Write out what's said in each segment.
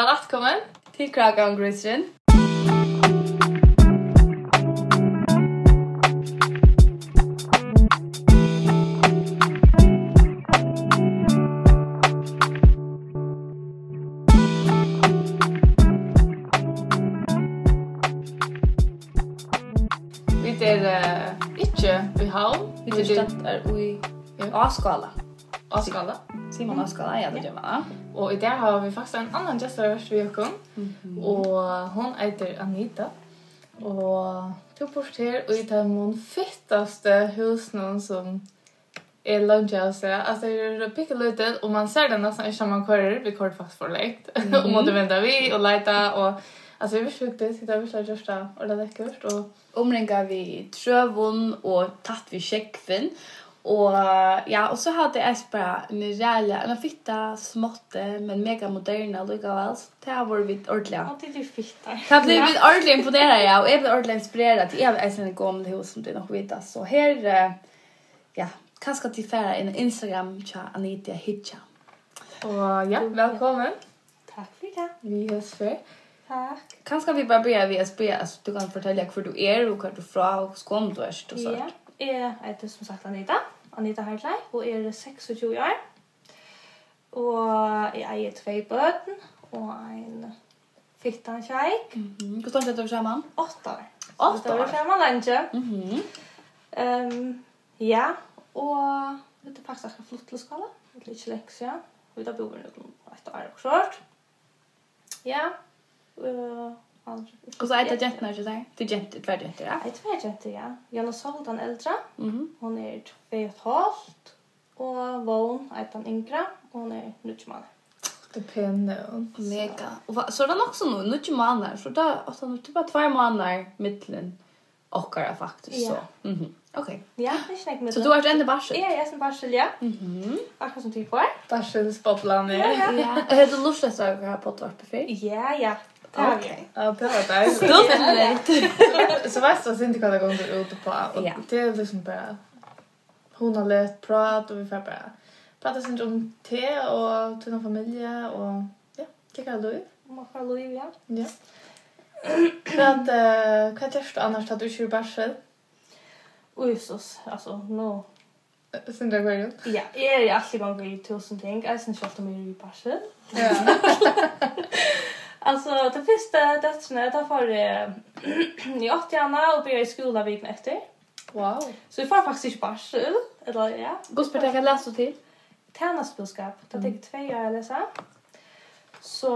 Velkommen til Kragan Grisrin. Vi er uh, ikke i havn. Vi er stendt i Askala. Simon och Oskar är det Gemma. Och i dag har vi faktiskt en annan gästarvärst vi har kom. Och hon heter Anita. Och du bor här och i den mån fittaste husen som är loungehouse. Alltså det är pickelutet och man ser den nästan när man kører, Vi kører fast för läkt. Mm. och måste vi och leta och Alltså vi försökte hitta vissa första och det läckert och omringar vi trøvun och tatt vi kjekkfinn, Och ja, och så hade jag bara en jävla, en fitta småtte, men mega moderna lika väl. Det har var vi ordentliga. Ja, det är fitta. Det har blivit ordentligt imponerad, ja. Och jag blev ordentligt inspirerad. Jag är sen en gång till hos som du nog vet. Så här, ja, kanske till färre en Instagram tja Anita Hitcha. Och ja, välkommen. Tack för det. Vi hörs för. Tack. Kanske vi bara börjar vi SB, spela, så du kan fortälla hur du är och hur du är från och hur du är och så. Ja. Jeg heter som sagt Anita, Anita Hartley, og er 26 år. Og jeg eier tve bøten, og en fittan kjeik. Mm -hmm. stort er det du sammen? Åtta år. Åtta år? Hvordan sammen, Ange? Mm -hmm. um, ja, og det du faktisk at flott til skala, det er ikke lenge ja. Vi tar bor vi noen år og skjort. Ja, og Och så äter jag när jag där. Det är jätte tvärd inte ja. Det tvärd inte ja. Jag har sålt den äldre. Mhm. Hon är två och ett halvt och Von äter den yngre och hon är nu tjuman. Det penne och mega. Och så den också nu nu tjuman där. Så där alltså nu typ bara två månader mitten. Och bara faktiskt så. Mhm. Okej. Ja, det snackar med. Så du har ändå barsel. Ja, jag är sen barsel ja. Mhm. Akkurat som typ var. Barsel spottlar med. Ja. Är det lustigt så här på torpet? Ja, ja. Okej. Ja, det var där. Stort Så vet jag inte vad det går ut på. Och det är liksom bara hon har lätt prat och vi får bara prata sen om te och till någon familj och ja, det kan du. Man kan du ja. Ja. För att vad görs du annars att du kör bärsel? Oj, så alltså nu... Sen det går ju. Ja, är ju alltid gånger i tusen ting. Jag syns ofta mer i bärsel. Ja. Alltså det första dödsna där var det i åttiarna och började i skolan veckan efter. Wow. Så vi får faktiskt inte barsel. Eller ja. Gospel jag kan läsa till. Tärnaspelskap. Det tog två år jag läsa. Så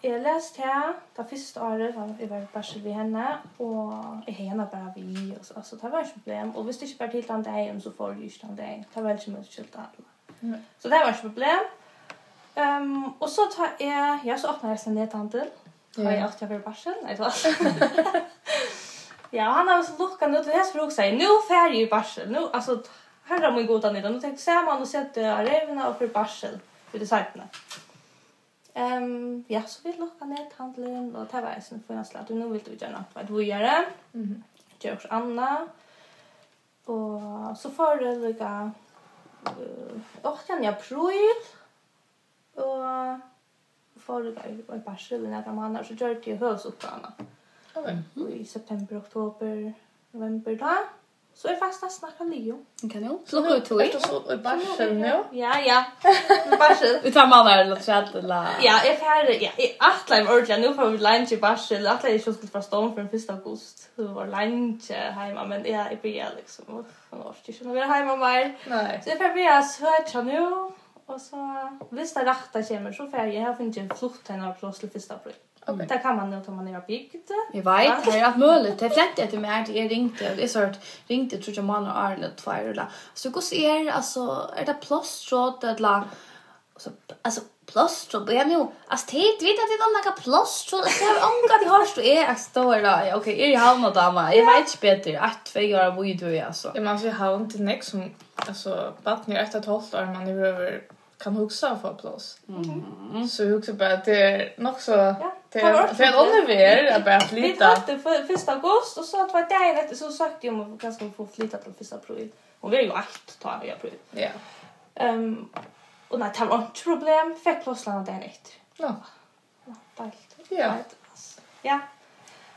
jag läste här det första året var jag var barsel vid henne. Och jag henne bara vi. Och så, alltså, det var inte problem. Och visst det inte bara till den dagen så får du just den dagen. Det var inte mycket skilt alla. Så det var inte problem. Ehm och så tar jag jag så öppnar jag sen det tanten. Har jag alltid varit vill barsen? Nej då. Ja, han har så luckan ut det här för också. Nu färg i barsen. Nu alltså här min man goda ner. Nu tänkte jag man och sätta revna och för barsen. För det saknar. Ehm ja, så vi luckan ner tanten och ta väsen för nästa. Du nu vill du gärna vad du gör. Mhm. Gör också Anna. Och så får det lika 8 april og forrige gang var i Barsel i några månader så gjør jeg høysuppgavene. Okay. Og i september, oktober, november da. Så jeg faktisk nesten akkurat Leo. Kan jo. Så nå er du Er du så i Barsel nå? Ja, ja. Barsel. Vi tar måneder eller tredje eller... Ja, jeg færre. Ja, jeg atler meg ordentlig. Nå får vi lunch i Barsel. Jeg atler ikke skulle fra Storm for den 1. august. Så det var lunch hjemme. Men ja, jeg blir liksom... Nå orker ikke å være hjemme mer. Nei. Så jeg får vi har søkt nå. Och så visst det rätta kommer så får jag här finns en flukt henne på plats till första april. Okay. Det kan man nu ta man ner byggt. Jag vet, det är att möjligt. Det är flett att jag här jag ringte. Det är så att ringte tror jag man har Arne två eller Så går så är alltså är det plats så att la så alltså plats så blir nu alltså det vet att det är några plats så har är anka det har så är står stå där. Okej, är i hamn dama. Jag vet inte bättre. Att för göra vad du är alltså. Det man så har inte nek som alltså vattnet efter 12 år man över kan huxa få plats. Mm. Så huxa bara att det är nog så ja, det är fel underver att bara flytta. Vi hade för första august och så att var det rätt så sagt ju om ganska få flytta till första april. Och vi är ju att ta i april. Ja. Ehm och när det var ett problem fick plåslarna där nytt. Ja. Ja, fast. Ja. Ja.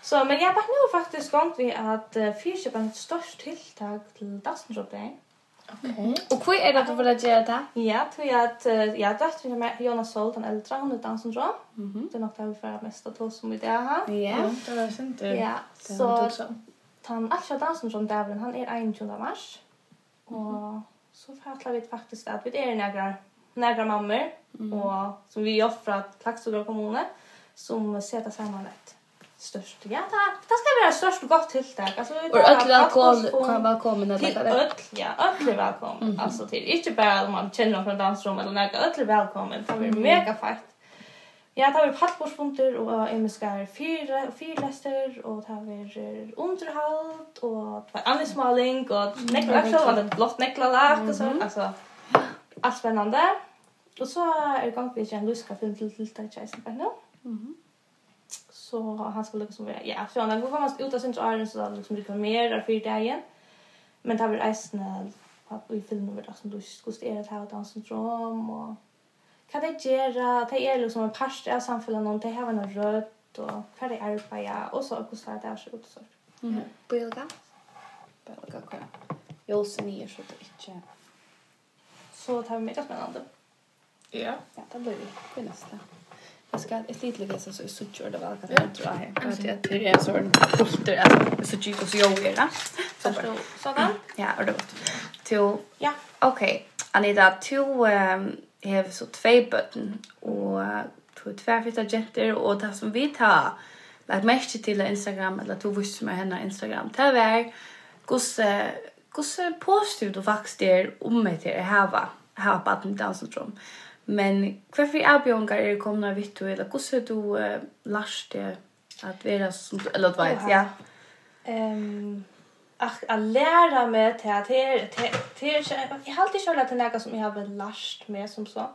Så men jag bara nu faktiskt gått vi att uh, fyrköpen ett stort tilltag till dansnropen. Okay. Och hur är det att du vill göra det? Ja, tror jag att jag döttrar med Jonas Sol, den äldre, hon är danssyndrom. Mm Det är något det vi får mest att ta som i det här. Ja, det var synd du. Ja, så han Asha danssyndrom där, han är 21 mars. Och så fattar vi faktiskt att vi är några några mammor och som vi offrar Klaxogra kommune som sätter samman ett störst. Ja, det, det ska vara störst och gott tilltag. Alltså, och öll välkommen. Kan välkommen att lägga det. Öll, ja, öll är välkommen. Mm -hmm. Alltså, till, inte bara om man känner någon från dansrum eller något. Öll är välkommen. Det blir mega fett. Ja, det har vi pallbordsfunter og emiskar fyra fyrlester og det har vi underhalt og anvismaling og nekla aksel det blått nekla lagt og så. alltså allt spännande. Och så är det gång vi ikke en luska film till till det på nu. Mhm så han skulle liksom vara ja så han går fast ut av sin iron så där liksom reklamerar för dagen. Men det vi isen att vi filmar det som du skulle det här dans syndrom och kan det göra det är liksom en parst av samhället någon det har en rött och vad det är och så hur ska det där så ut så. Mm bilga bilga kvar. jag så ni är så det inte så tar vi med spännande ja. Ja det blir vi nästa Jag ska ett litet liksom så så kör det väl kan jag tror jag. Att jag tror jag sån kultur alltså så gick så jag är det. Så så där. Ja, och gott. Till ja, okej. Anita to ehm har så två bötten och två tvärfitta jätter och det som vi tar lagt mest till Instagram eller tog visst med henne Instagram. Det var gosse gosse positivt och faktiskt om mig till det här va. Här på badmintonsyndrom. Men hvorfor avbjørngar er komna vitt du, eller hvordan du uh, lærst det at være som du, eller du vet, ja? Um, att att lära mig till att det till jag har alltid kört att det är något som jag har lärt mig som så.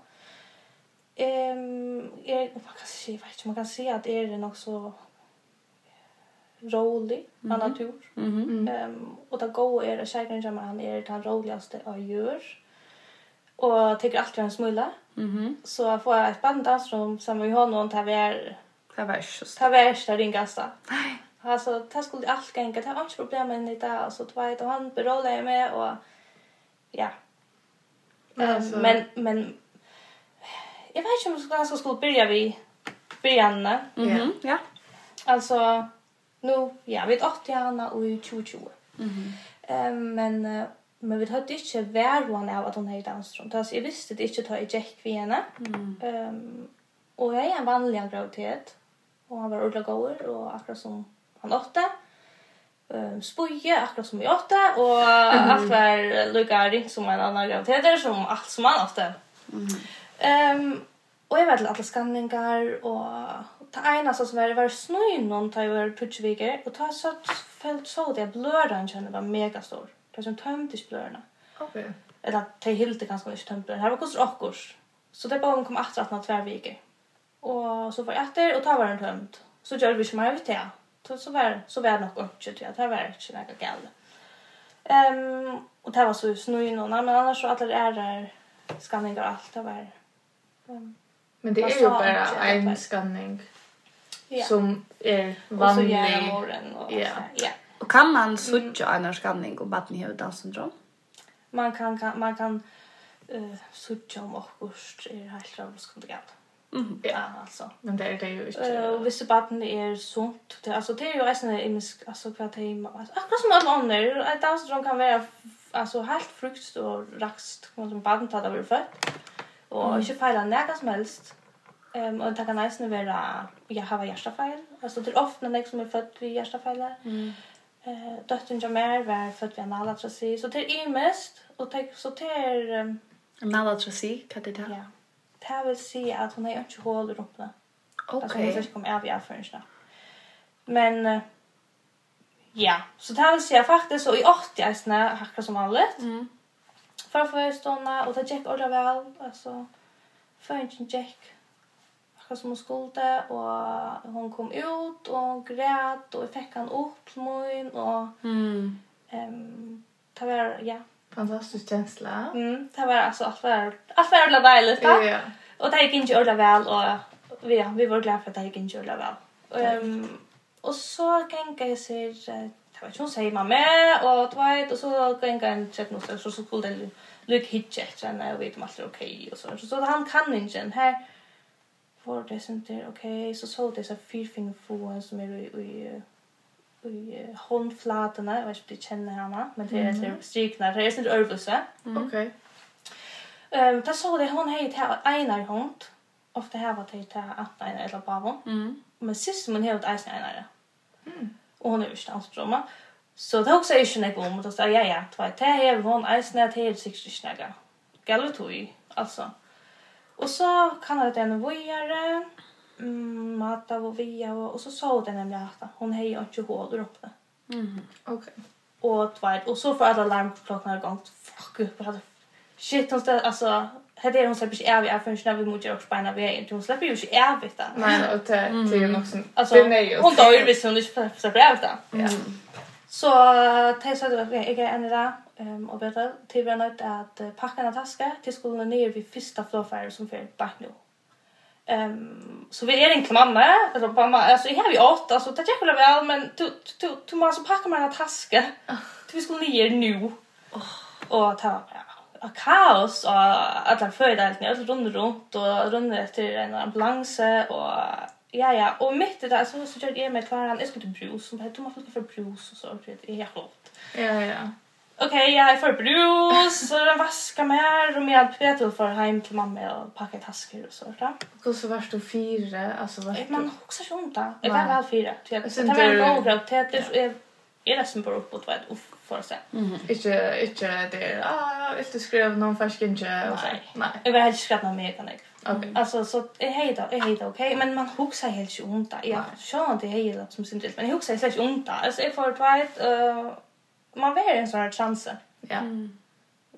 Ehm är vad kan jag säga? Man kan säga att är det nog så rolig mm natur. Mhm. Ehm och det går är det säkert som han är den roligaste av djur och tycker alltid en smula. Mhm. Mm så får jag ett banddansrum som vi har någon där vi är där värst. Där värst där ingasta. Nej. Alltså det skulle allt gänga. Det var inte problem med det där alltså det var och han berolade med och ja. Alltså. Men men jag vet inte om jag ska skulle börja vi börja. Mhm. Mm ja. Alltså nu ja, vi åt 80 Anna och 2020. Mhm. Mm ehm men men vi hade inte vär hon av att hon hade dansrum. Alltså jag visste det inte ta i Jack vi henne. Mm. Um, och jag är en vanlig graviditet. Och han var ordla god, och akkurat som han åtta. Um, spoje akkurat som jag åtta. Och mm. allt var lika ring som en annan graviditet som allt som han åtta. Mm. Um, och jag var alla skanningar och ta ena så som var det var snöj någon ta över putchviker och ta så fält så det blöran kände var mega stor för som tömde splörna. Okej. Eller att de hilde ganska mycket tömde. Det här var kostar akkurs. Så det bara kom att att två veckor. Och så var jag efter och ta var den tömt. Så gör vi som jag vet det. Så så var så var nog inte att Det var inte några gäll. Ehm och det var så snöj någon men annars så alla det är där skanningar och allt det var. Um, men det är ju bara en skanning. Ja. Som är vanlig. Och så gärna morgon och ja. Yeah. Ja. Och kan man sucha mm. en skanning och barn har Down syndrom? Man kan, kan man kan eh uh, sucha om akkurst är det här slags kontakter. Mm. Ja, alltså. Men det är det ju inte. Eh, och vissa barn är sunt. Det alltså det är ju resten är imisk alltså för att det är alltså akkurat som alla andra. Ett Downs kan vara alltså helt frukt och rakst som barn tar över fött. Och inte fejla näka som helst. Ehm um, och det kan nästan vara jag har hjärtafel. Alltså det är ofta när som är född vid hjärtafel. Mm. Eh, dottern jag mer var född vid vi har. Så det är mest och det så det är Um, alla kan det ta. Ja. Det vill säga att hon har inte hål i det. Okej. Alltså hon ska komma av i affären Men ja, så det vill säga faktiskt så i 80 är snä hackar som vanligt. Mm. För att få stånda och det gick ordentligt väl alltså för inte gick hva som hun skulle, og hun kom ut, og hun græt, og jeg fikk han opp til min, og mm. um, det var, ja. Fantastisk kjensla. Mm, det var altså, alt var, alt var ordentlig deilig, da. Ja. Og det gikk ikke ordentlig vel, og ja, vi var glad for at det gikk ikke ordentlig vel. Um, og så gikk jeg sier, det var ikke hun sier mamma, og tveit, og så gikk jeg en tjekk noe, så skulle det lykke hitje etter henne, og vi vet om alt er ok, og så. Så han kan ikke, her, var det som där okej så så det så fyrfinger få som är i i i håndflaterna jag vet inte känner henne men det är typ strykna det är sånt övelse okej ehm där så det hon heter Einar hund ofta här var det där att ena eller Babon mm men sist men helt Einar mm. Och hon är ju stansbromma Så det också är ju inte om att säga ja, ja, två te här det hon, ena till hon, det är alltså Och så kan det en vojare. Mm, mata och via och, och så sa den nämligen att hon hej inte hål där uppe. Mhm. Okej. Och tvärt och så för alla larmklockan har gått fuck upp hade shit hon stod alltså hade hon släpper sig är vi är för när vi mot jag också vi är inte hon släpper ju sig är vi där. Nej, och det det är ju något som alltså hon då är ju visst hon inte släpper sig är där. Ja. Så tar jag att jag är en där Ehm och bättre till vi något att packa en taska till skolan ner vid första flowfire som för back nu. Ehm så vi är inte mamma eller mamma alltså här vi åt alltså det jag väl väl men du du du måste packa med en taska. Till vi skulle ner nu. Och ta av kaos och alla fördelningar alltså runt runt och runt efter en ambulans och ja ja och mitt i det så så körde jag med kvar jeg skulle brus som heter man får för brus och så för det er helt. Ja ja okej, jeg får brus, så den vasker mer og jeg mer Peter får hjem til mamma og pakke tasker og sånt där. Och så vart du fyra, alltså vart du... Man också ikke ont där. Jeg var väl fyra. Jag tar med en gång Peter er jag är ledsen på uppåt vad jag får se. Inte, inte det, ah, vill du skriva någon färsk inte? Nej, nej. Jag vill helst skriva någon mer kan jag. Okej. Alltså så, är hej då, är hej då, okej. Men man huxar helt ju ont där. Ja, känner att jag hejdar som sin men jag huxar helt så ont där. Alltså är för tvätt eh man vill en sån här chans. Ja. Mm.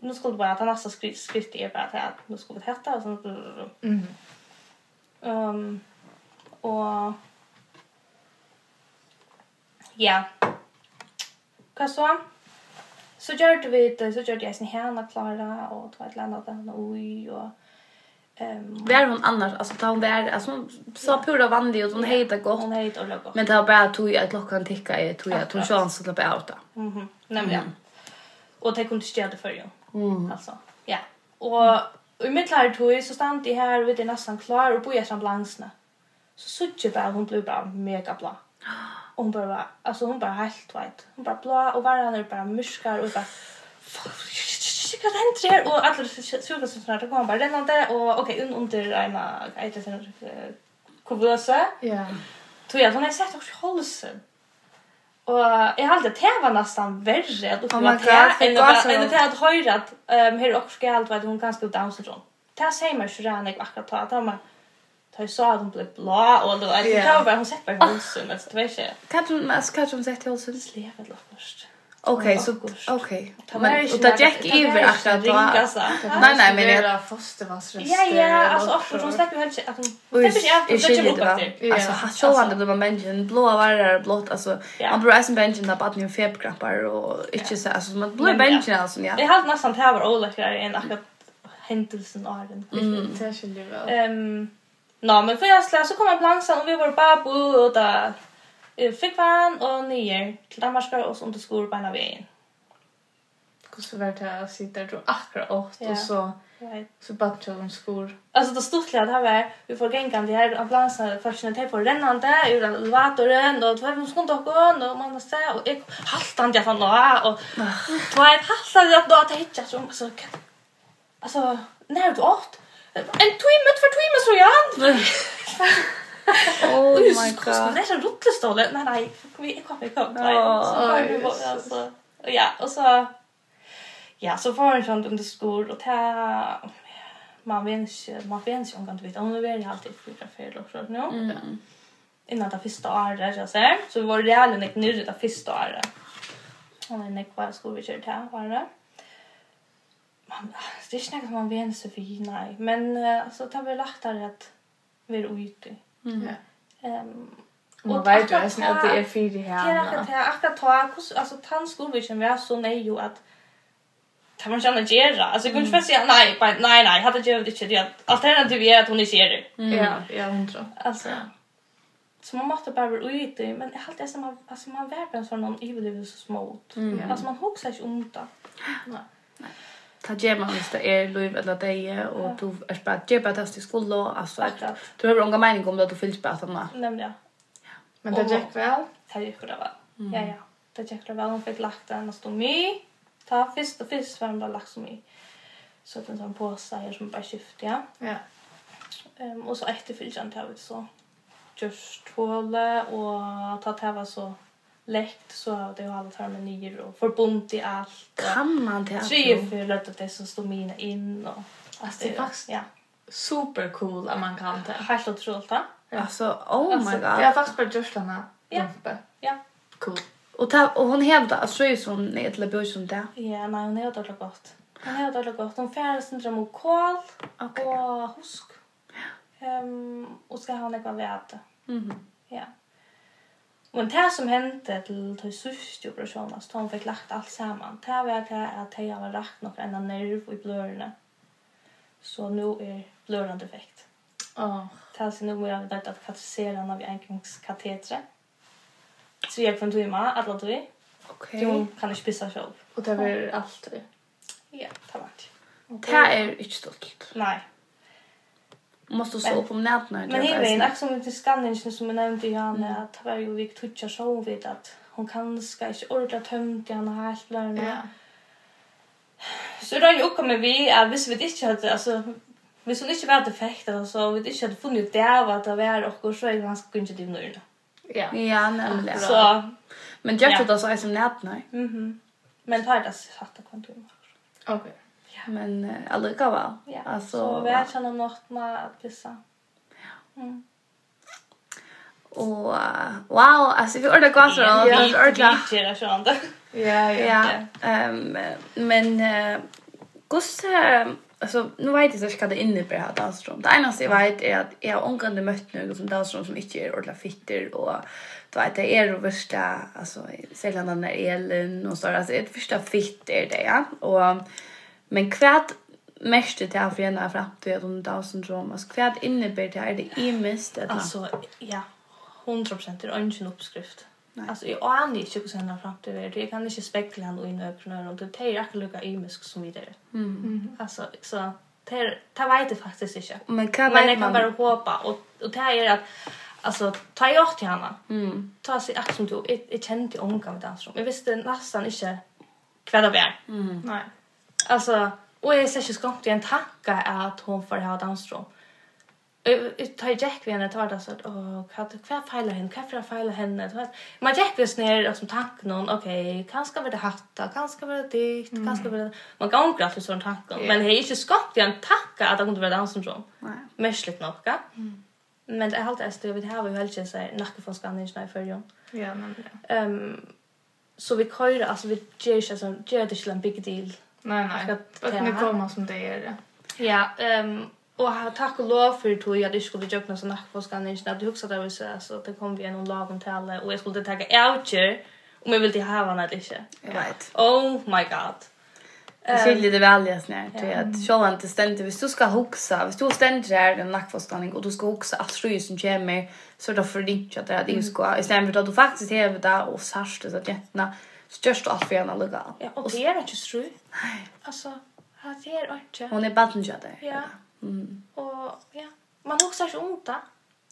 Nu skulle bara ta nästa skrift skritt är bara att nu ska vi hetta och sånt. Mm. Ehm och ja. Vad så? Så gjorde vi det, så gjorde jag sin henne klara och tog ett land åt henne oj och Ehm var hon annars alltså ta hon där alltså hon sa pura vanlig och hon hejta gott. Hon heter och gott. Men det var bara tog jag klockan ticka i tog jag tog chans att släppa ut. Mhm nämligen. Mm. Och det kunde städa för ju. Mm. Alltså, ja. Och i mitt lär tog så stann det här vid det nästan klar och bojade fram. Så såg jag bara hon blev bara mega blå. Och hon bara, alltså hon bara helt vet. Hon bara blå och varandra är bara myskar och bara shit, vad händer här? Och alla sjuka som snart kom bara rennande och okej, okay, under en ett sån kuvösa. Ja. Tog jag, hon har sett också halsen. Och jag har alltid det var nästan värre att uppleva det än att at att höra att här också ska allt vara hon ganska down syndrom. Det säger man ju redan jag akkurat att man tar så att hon blev blå och då är det bara hon sett på hon synd det vet jag. Kan du men ska du sett hon synd leva först. Okej, så okej. Men och det gick över att det ringa så. Nej nej, men det var fostermansröst. Ja ja, alltså också de släpper ju helt att hon släpper ju att det gick upp. Alltså har så han det var människan blåa det blått alltså man brukar som bänken där bara nu febkrappar och inte så alltså man blåa bänken alltså ja. Det har nästan här var olyckligare än akkurat händelsen av den. Det är ju väl. Ehm, nej men för jag släpp så kommer plansan och vi var bara på och där fick Fikkvaran och nyer till Danmarkar och så under skor på en av Hur så var det att sitta der akkurat åt, och så right. så bara til en skor? Alltså det stod klart här var, vi får gänga det här ambulanserna först när de får rännande ur elevatoren och två fem sekunder och gång och man måste och jag haltande jag fann och två ett haltande jag då att hitta så alltså alltså när du åt en timme för timme så jag Oh my god. Det är en rullstol. Nej nej, vi kommer kom. Nej, så alltså. Ja, och så ja, så får det sånt under skor och ta man vet inte, man vet inte om kan du veta. Hon är väl alltid fyra fel och så nu. Mm. Innan det första året jag ser. Så vi var det reellt inte nu det första året. Hon är nekvar skor vi körde här var det man det är inte något man vänjer sig vid nej men alltså det har vi lagt där att vi är ute Mm. Ehm Og man vet ju att det är fyra här. Det er att det, att ta, altså tann skolvikken vi er så nej ju att det man kjenner gjøre. Altså jeg kunne ikke si, nej nej, nei, hadde gjør det ikke, alternativet er at hun ikke gjør det. Ja, ja, hundra. Alltså så man måste bara vara ute, men jag det som man, alltså man värper en sån någon överlevelse smått. Mm. Alltså man huxar inte om det. Nej ta gemma hvis det er liv eller deg, og du er bare gemma det til skole, altså, Akkurat. du har unga mening om det, du fyllt bare sånn. Nemlig, ja. Men det gikk vel? Det gikk det vel, ja, ja. Det gikk det vel, hun fikk lagt den og stod stomi, ta fyrst og fyrst var hun bare lagt stomi. Så det er en sånn påse her som bare skifter, ja. Ja. Um, og så etter fyllt kjent jeg vet så, just hålet, og ta teva så, läkt så det har alla tarmen nyer och förbundt i allt. Kan man det? Tre för lätt det som står mina in och alltså det är faktiskt ja. Super cool att man kan det. Helt otroligt. Alltså oh my god. Jag har faktiskt bara gjort här. Ja. Ja. Cool. Och ta och hon hävdar att så är som ni ett lebo som det. Ja, nej, hon är det gott. Hon är det gott. Hon färdas syndrom och kol och husk. Ehm och ska ha något vete. Mhm. Ja. Men det som hände till till sista operationen, så hon fick lagt allt samman, det var det att det har rakt nog en nerv i blören. Så nu är blöran defekt. Ja. Det är så nu är det att katetisera när av engångskatetre. Så jag kan tuma alla du. Okej. Jo, kan inte pissa själv. Och det var allt. Ja, det var det. Det är inte stort. Nej måste stå upp om nätterna. Men det är en axel till skanningen som jag nämnde ju han att det var ju vi tutcha så vid att hon kan ska inte ordla tömt i henne här Ja. Så då är med vi att visst vi inte hade alltså vi så inte vart effekt alltså så vi inte hade funnit det av att det var och så är ganska kunde det nu. Ja. Ja, nämligen. Så men jag tror det så är som nätterna. Mhm. Men tar det så att det kan du. Okej. Ja. Men uh, allika väl. Ja. Alltså, så vi känner något med att pissa. Ja. Mm. Och uh, wow, alltså vi ordar gasar och vi ordar. Ja, ja. Ja. Ehm men uh, Gustav alltså nu vet jag så vad det innebär att det. Det enda jag vet är att jag har omgående mött någon som Dalstrom som inte är ordentligt fitter och då vet jag är det värsta alltså sällan när Elin och så där alltså det första fitter det ja och Men kvad mest det här för ena framtid om Down-syndrom? Alltså kvad innebär det? Är det imiskt? Alltså, ja. 100% det är ingen uppskrift. Nej. Alltså jag aner inte hur sen framtid är. Jag kan inte spekla han och in öppna och det är inte lika imiskt som vidare. Mm. mm. Alltså så det det vet jag faktiskt inte. Men kan man kan bara hoppa och och det är att alltså ta jag åt henne. Mm. Ta sig akt som du. Jag kände ju omgång med dansrum. Jag visste nästan inte kvar det var. Mm. Nej. Alltså, och jag ser ju skampt i en tanke att hon får ha dansrum. Jag tar Jack vid henne tar det så att åh, vad feilar henne? Vad feilar feilar henne? Man Jack vis ner och som tack någon, okej, kanske var det hatta, kanske var det ditt, kanske var det... Man går omkring alltid sådana tankar. Men det är inte skampt i en tanke att det inte var dansrum. Nej. Mörsligt nog, ja. Mm men det är alltid att vi har ju helst så nacke från Skandinavien i förrjon. Ja, men ja. Ehm så vi kör alltså vi gör ju så gör det till en big deal Nej, nej. Att ni kommer som det är det. Ja, ehm um, och tack och lov för att jag det skulle jag kunna såna på skan inte att huxa där så alltså det kom vi en lagom till och jag skulle ta outer om jag vill till ha vad det inte. Jag vet. Oh my god. Jag skiljer det väl jag snär till att själva inte ständigt hvis du ska huxa, hvis du ständigt är en nackfastning och du ska huxa allt ju som kommer så då för ditt att det är ju ska istället för att du faktiskt hävda och särskilt att jättna så görs du allt för henne lugga. Ja, och det är inte så Nej. Alltså, det är inte. Hon är baden jag där. Ja. Mm. Och ja, man också så ont där.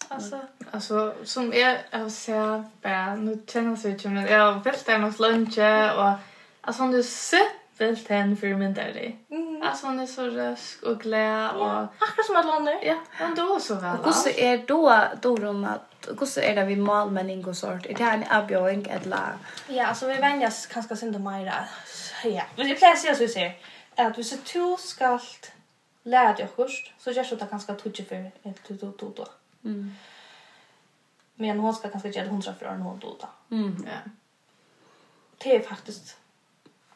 Alltså, alltså som är jag ser bara nu känner sig ju men jag har väl något lunch och alltså du sett väl den för min där. Mm. Alltså hon är så rösk och glad och... Ja, akkurat som alla andra. Ja, hon då så väl. Och så är då, då hon att... Hur är det vi malmänning och sort. Är det en avgöring eller... Ja, alltså vi vänjas kanske synd då mig där. Ja, men jag plejer att säga så vi. Att hvis du skal lära dig först så görs det ganska tydligt för ett du då då. Mm. Men hon ska kanske göra hundra för en hon då då. Mm, ja. Det är faktiskt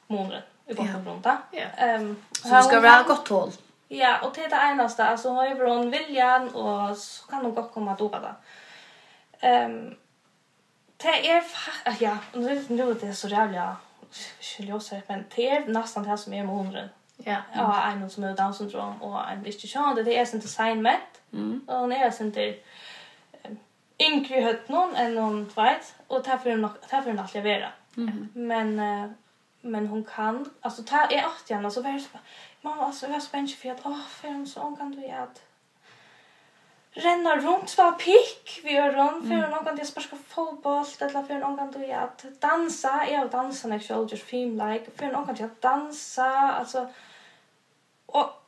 månaden i Ja. och pronta. Ja. Ehm så ska vara gott håll. Ja, och det är det enaste. Alltså har hon viljan och så kan hon gott komma att doppa det. Ehm det är ja, nu nu är det så jävla skiljöser men det är nästan det som är med hundren. Ja. Ja, en som har Down syndrom och en visst kön det är sånt design med. Mm. Och hon är sånt där yngre høtt noen enn noen tveit, og derfor er hun alltid vera. Mm. Men men hon kan alltså ta är åt henne så var mamma alltså jag spänner för att åh för hon så hon kan du ju att renna runt så pick vi gör runt för hon kan det sparka fotboll eller för hon kan du ju att dansa är att dansa när jag just film like för hon kan ju att dansa alltså och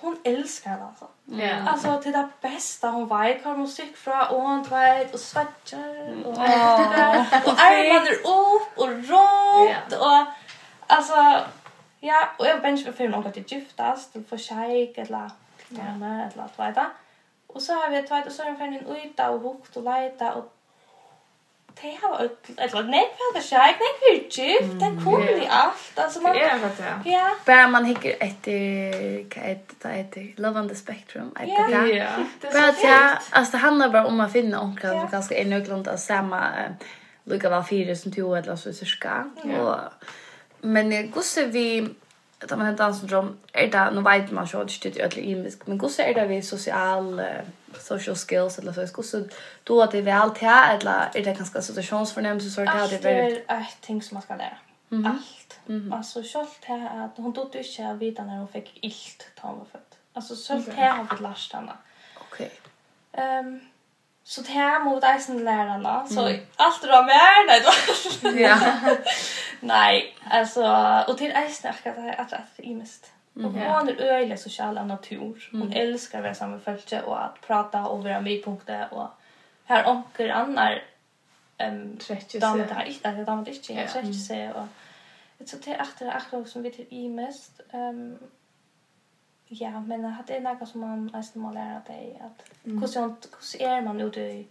hon älskar det alltså. Yeah. Alltså till det bästa hon vet har musik från och hon vet och svettar och oh. och armarna upp och rot yeah. och Alltså, ja, och jag bänks för film om att det giftas, det får shake eller gärna eller att veta. Och så har vi tagit och så har vi en uta och hukt och leta och det har varit eller nej för det shake, nej för gift, den kommer i allt alltså man Ja, vet jag. Ja. Bara man hickar ett ett ett love on the spectrum. Ja. Ja. Bara ja, alltså det handlar bara om att finna onkel som ganska är nöglunda samma lukka var fyra som tog eller så cirka. Och men gosse vi att man hämtar syndrom är det nu vet man så att det är ödligt imisk men gosse är det vi social social skills eller så gosse då att det är väl till eller är det ganska situationsförnämnelse så att det är väldigt ett ting som man ska lära Mm -hmm. Allt. Mm -hmm. Alltså självt här att hon tog inte att vita när hon fick illt ta hon var född. Alltså självt här har vi lärt henne. Okej. Ehm um, Så det här mot eisen lärarna. Så mm. allt är mer. nej då. Ja. nej, alltså och till eisen är det att att är mest. Mm. Och hon är öjlig social av natur. Hon mm. älskar att vara samma följtje och att prata och vara med i punkter och här onker annar ehm damer där inte att damer inte jag träffar sig och det så det är efter det akkurat som vi till i mest ehm Ja, men det är något som man nästan må lära dig att hur sånt hur är man ute i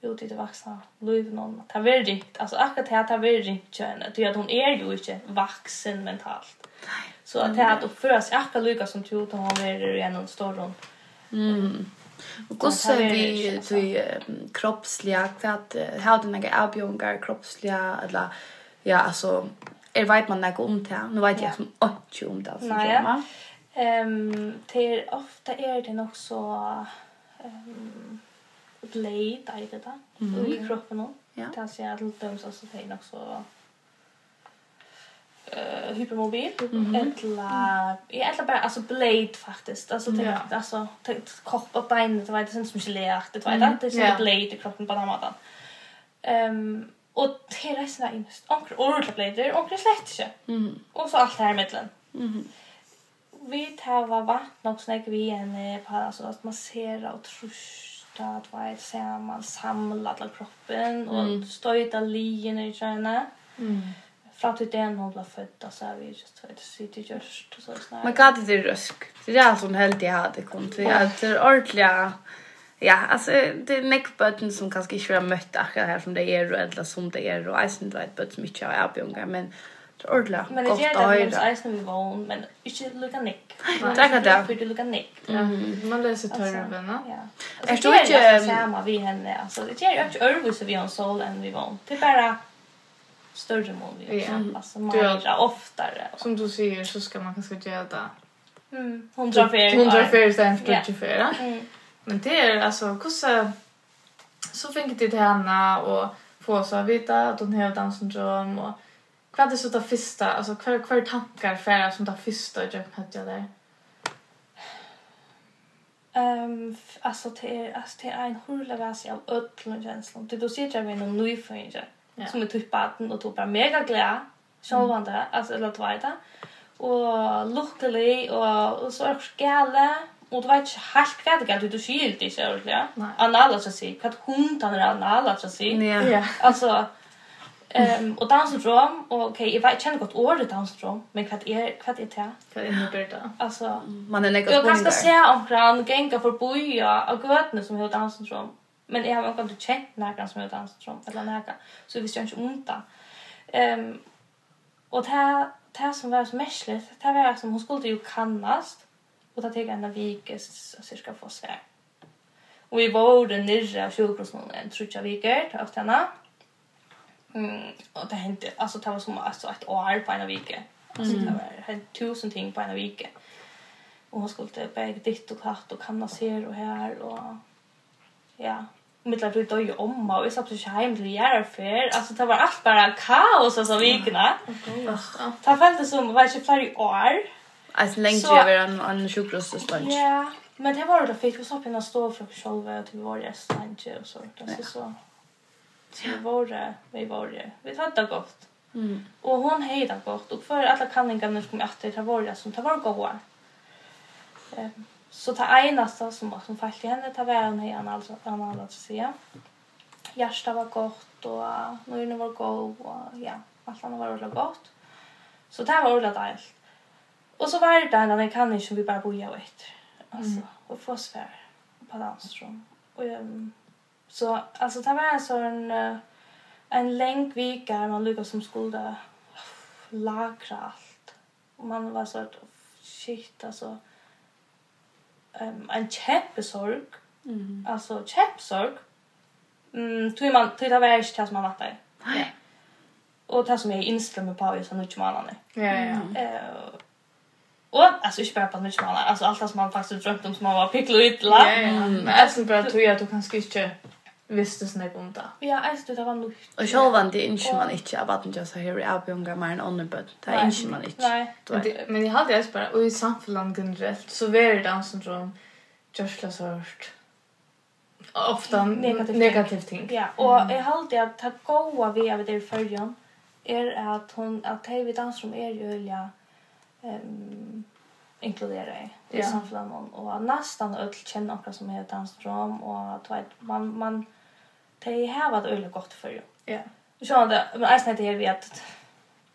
ute i det vuxna livet någon. Det är rikt Alltså akkurat det här är rikt känna. Det är att hon är ju inte vuxen mentalt. Så att det är att uppföra sig akkurat lika som tror att hon är i en stor Mm. Och hur ser vi till kroppsliga kvart har du några avbjörningar kroppsliga eller ja alltså är vet man något om det. Nu vet jag som inte om det alltså. Nej. ja. Ehm till ofta är det nog så ehm blade i det där. Mm. I kroppen då. Ja. Det alltså jag lite döms också nog också eh hypermobil eller jag eller bara alltså blade faktiskt alltså tänk alltså tänk kropp och ben det var det som gelärt det var det är så blade i kroppen på den maten. Ehm och det är resten där innerst. Och ordet blade och det släkt. Mm. Och så allt här i. Mhm vi tar var vant nok snägg vi en på alltså att massera og trusta att vara ett man samla alla kroppen och mm. stöta linjen i tjäna. Mm. Fra til det är ble født, så er vi just för att sitta just och så snart. Man kan det rösk. Det är sån helt jag hade Ja, det är ordentliga Ja, alltså det är mycket bötten som kanske inte har mött akkurat här som det är eller som det är och jag syns inte vad som bötten har av erbjungar men ordla. Men det är det ens vi var men ikke lukka nick. er att det. För det lukka nick. Man läser törrarna. Ja. Är det inte samma vi henne alltså det är ju inte örvus vi har sol än vi var. Det bara större mål vi har alltså mera oftare. Som du säger så ska man kanske göra det. Mm. 100 för 100 för sen 44. Men det är alltså hur så fick det till henne och få så vita att hon har Downs syndrom och Vad är så det första, alltså kvar kvar tankar för som det första jag hade jag där. Ehm alltså det är alltså det är en hurla vers av ödlor känslor. Det då ser jag med en ny ja. Som är typ baden och då bara mega glad. Självande alltså eller att vara Og lukkelig, og, og så er det gale. og du vet ikke helt hva det galt, du skylder ikke, ordentlig. Anala, så å si, hva hundene er anala, så å si. Ja. Altså, Ehm och Down syndrom och okej, jag vet känner gott ordet Down syndrom, men vad är vad är det? Vad innebär det? Alltså man är lägger på. Jag kan se om kran gänga för boja och gudne som har Down syndrom. Men jag har inte känt några som har Down syndrom eller några. Så vi känns inte ont. Ehm och det här det här som var så mässligt, det här var som hon skulle ju kannast och ta till en vikes cirka få svär. Och vi var den nere av sjukhusen en trutja viker efter henne. Mm, och det hände alltså det var som alltså ett år på en vecka. Alltså mm. det var helt tusen ting på en vecka. Och hon skulle bägge ditt och katt och kanna ser och här och ja, mittlar det då ju om och vi satt så hem till jära för alltså det var allt bara kaos alltså vikna. Det fällde som var ju flera år. Alltså länge över en en sjukhusstund. Ja, men det var det fick vi så på en stå för själva till vår restaurang och sånt alltså så. Så vi var vi var Vi hade det gott. Mm. Och hon hejde gott. Och för alla kanningarna som kom att det var det som det var goda. Um, så det enaste som, som fallet i henne, det var hon hejde alltså. Han att säga. Hjärsta var gott och nöjna var god och ja, allt annat var ordentligt gott. Så det var ordentligt allt. Och så var det den där kanningen som vi bara bojade efter. Alltså, mm. och få svär på dansrum. Och um, Så alltså det var en sån en lång vecka där man lyckas som skulle lagra allt. Och man var så att shit alltså um, en kämpesorg. Mm. Alltså kämpesorg. Mm, tror man tror det var inte det som man vattade. Nej. Och det som jag instämmer på i sån utmanande. Ja, ja. Eh Och alltså inte bara på utmanande. Alltså allt som man faktiskt drömt om som man var picklo ut la. Ja, ja. Men alltså bara tror jag att du kan skicka visste sånn ikke om det. Ja, alltså det var nog. Och selv om det inte man inte av att inte så här är unger mer än andre but. det är inte man inte. Nej. men jag hade ju bara och i samfunnet generellt så var det en syndrom, Kjørsla så hørt, Ofta negativ ting. Ja, och jag hade ju att ta gode vi av det i følgen, att at hun, at det vi danser om är jo, ja, um, inkludera i i ja. samfunnet nästan öll känner några som heter dansrum och att man man de har vært øyelig godt for jo. Ja. Så skjønner det, men jeg snakker her ved at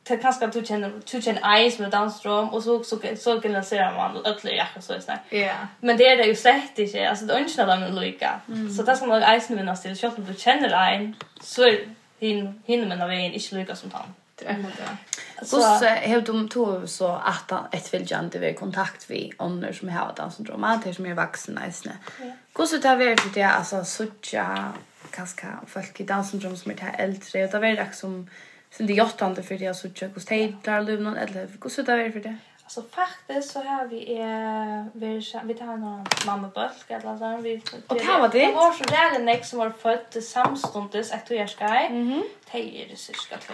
det er kanskje at du kjenner, du kjenner ice med dansstrom, og så, så, så generaliserer man ødelig jakka så sånn. Ja. Men det er det jo sett ikke, altså det er ikke noe med lykke. Så det skal man eisen vinne til, selv om du kjenner en så er hinne med en ikke lykke som tann. Så har de to så att ett viljan vi kontakt vi ånder som har danssyndrom, som är vuxna er Ja. Hur så tar vi det det, alltså suttja kanske folk i danssyndrom som är det äldre och det var det som sen det gjort han det för jag så tjock och stejlar löv någon eller hur så där för det alltså faktiskt så har vi är vi vi tar någon mamma bulk eller så vi Och det var det var så där den nästa som var född samstundes att jag ska mhm. Det är det cirka två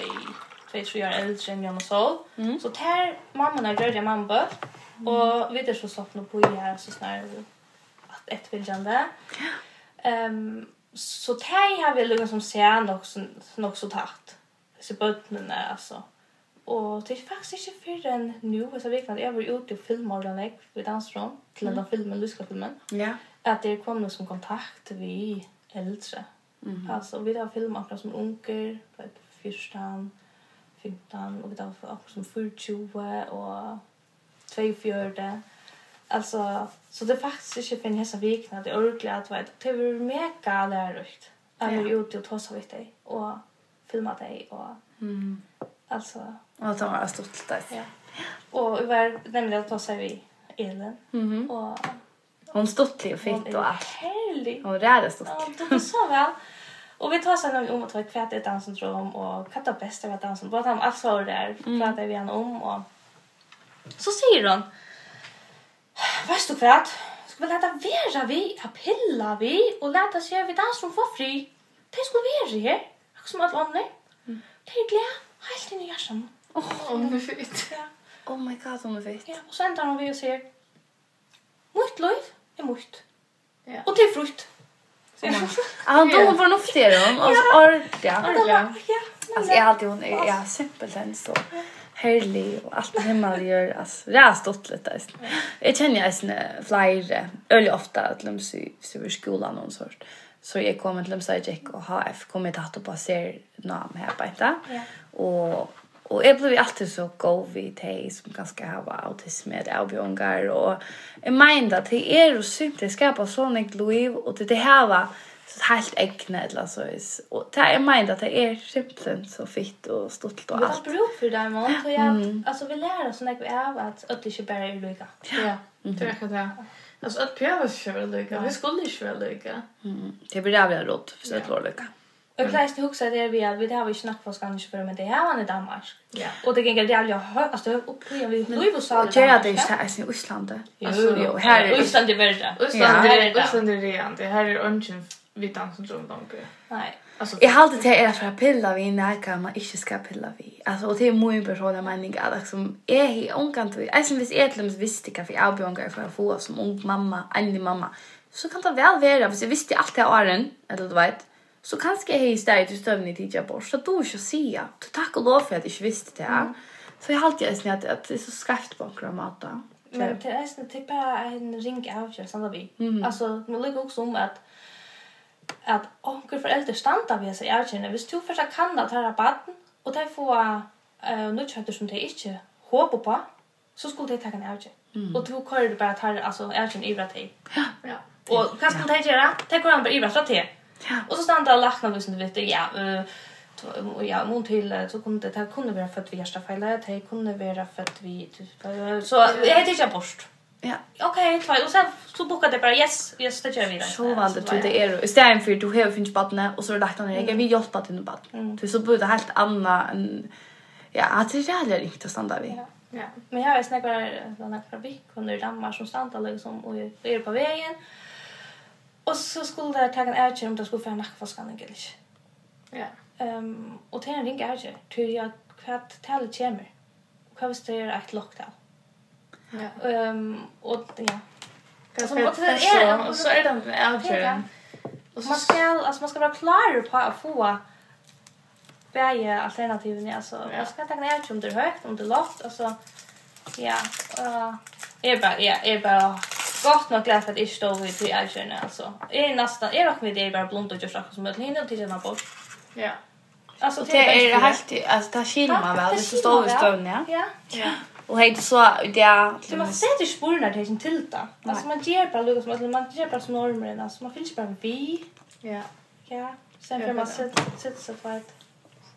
två tre år äldre än jag och så så tar mamma när gör jag mamma bulk och vi det så soft på i här så snär att ett viljande ja ehm så tar har vi lugnt som ser nog så nog så takt. Så bottnen är alltså. Och det är faktiskt inte förrän nu så vi jag var ute och filmade den jag vid dansrum till den filmen du ska filmen. Ja. Att det kom någon som kontakt vi äldre. Mhm. Alltså vi har filmat från som onkel, vet fyrstan, 15 och vi har också som 40 och 24 Alltså så det faktiskt inte finns häsa vikna det ordentligt att vet det är mega lärorikt. Att vi ute och tossa vid dig och filma dig och mm. alltså och ta vara stolt där. Ja. Och vi var nämligen att tossa vi Elin mm och hon stottlig och fint och allt. Härligt. Hon är stottlig. Ja, det var så väl. Och vi tar sen om att ta kvätt ett danssyndrom och katta bästa med dansen. Både om allt så där pratar vi han om och så säger hon Fast och kvart. vi låta vera vi, ha pilla vi och låta se vi där som får fri. Det skulle vara ju. Jag som att andra. Det är glä. Helt in i hjärtan. Åh, oh, nu fitt. Oh my god, hon är fitt. Ja, och sen tar hon vi och säger Mot liv är mot. Ja. Och till frukt. Ja, Han dog var nog fler om. Alltså, ordentligt. Ja. Alltså, jag har alltid hon är simpelt en så. Ja herlig och allt himmel gör as rast åt lite. Jag känner ju såna flyr öle ofta att de så så i skolan någon sort. Så jag kommer till dem så jag och har F kommit att på ser namn här på inte. Och Och jag blev alltid så god vid dig som ganska har autism med avbjörngar. Och jag menar att det är ju synd att skapa sådana liv och det här var helt äckna eller så is. Och det är mind att det är simpelt så fitt och stolt och allt. Det beror för det man tror jag. Alltså vi lär oss när vi är att att det inte bara är lycka. Ja. Det är det. Alltså att pröva sig vara lycka. Vi skulle inte vara lycka. Mm. Det blir jävla rått för att vara lycka. Jag klarar inte huxa det vi hade vi har vi snackat på skan inte men det här var i Danmark. Ja. Och det gick jävligt högt alltså upplever vi Louis och så. Det är det inte i Island. Alltså jo här är Island det värsta. Island det är Island det är det här är ungen vi dansar inte om. Nej. Alltså, jag har alltid till er för att pilla vid när man inte ska pilla vid. Alltså, och det är min personliga mening att liksom, jag är omkant vid. Alltså, hvis jag till och med visste att jag avbjörngar för att få som ung mamma, enlig mamma, så kan det väl vara. Hvis jag visste allt det här åren, eller du vet, så kanske jag är i stället i stövning till jag bort. Så då är jag säga. Så tack och lov för att jag inte visste det här. Mm. Så jag har alltid att, att det är så skräft på en kramata. Men det är bara en ring avgör, vi. Mm. Alltså, man lyckas också om att at onkel foreldre standa ved seg erkjenne. Hvis du først kan at her er baden, og de får uh, nødkjøtter som de ikke håper på, så skulle de ta en erkjenne. Mm. Og du kører det bare at her altså, erkjenne ivra til. Ja. ja. Og hva skal de gjøre? De kører han i ivra til. Ja. Og så standa og lakna hvis du vet det, ja, uh, ja, mun til så kunde det här kunde vara för att vi gärsta fejla, det kunde vara för att vi så jag heter inte abort. Ja. Okej, okay, och sen så bokade det bara yes, yes det gör vi det. Så det till det är i för du har finns badne och så är det lagt ner. Jag vill hjälpa till med barn. Du så borde helt anna en ja, att det är jävligt riktigt att stanna vi. Ja. Men jag har snackat med några fabrik under Danmark som stannar liksom och är på vägen. Och så skulle det ta en ärkje om det skulle få en nackforskanning eller inte. Ja. Ehm och till en ring ärkje tror jag kvart talet kommer. Kvart det är ett lockdown. Ja. Ehm och ja. Kan som det är och så är det en avgörande. Och så ska alltså man ska vara klar på att få bäge alternativen alltså jag ska ta ner om det är högt om det är lågt alltså ja eh är bara ja är bara gott nog glad att jag står vid till alger alltså är nästan är nog med det bara blont och just som att hinna till den bort. Ja. Alltså det är helt alltså det skiljer man väl det står vi stövna. Ja. Ja. Och hej så det Så man ser det spåren där till tilta. Alltså man ger bara Lucas att man ger bara normer alltså man finns bara vi. Ja. Ja. Sen för man sitter sitter så fort.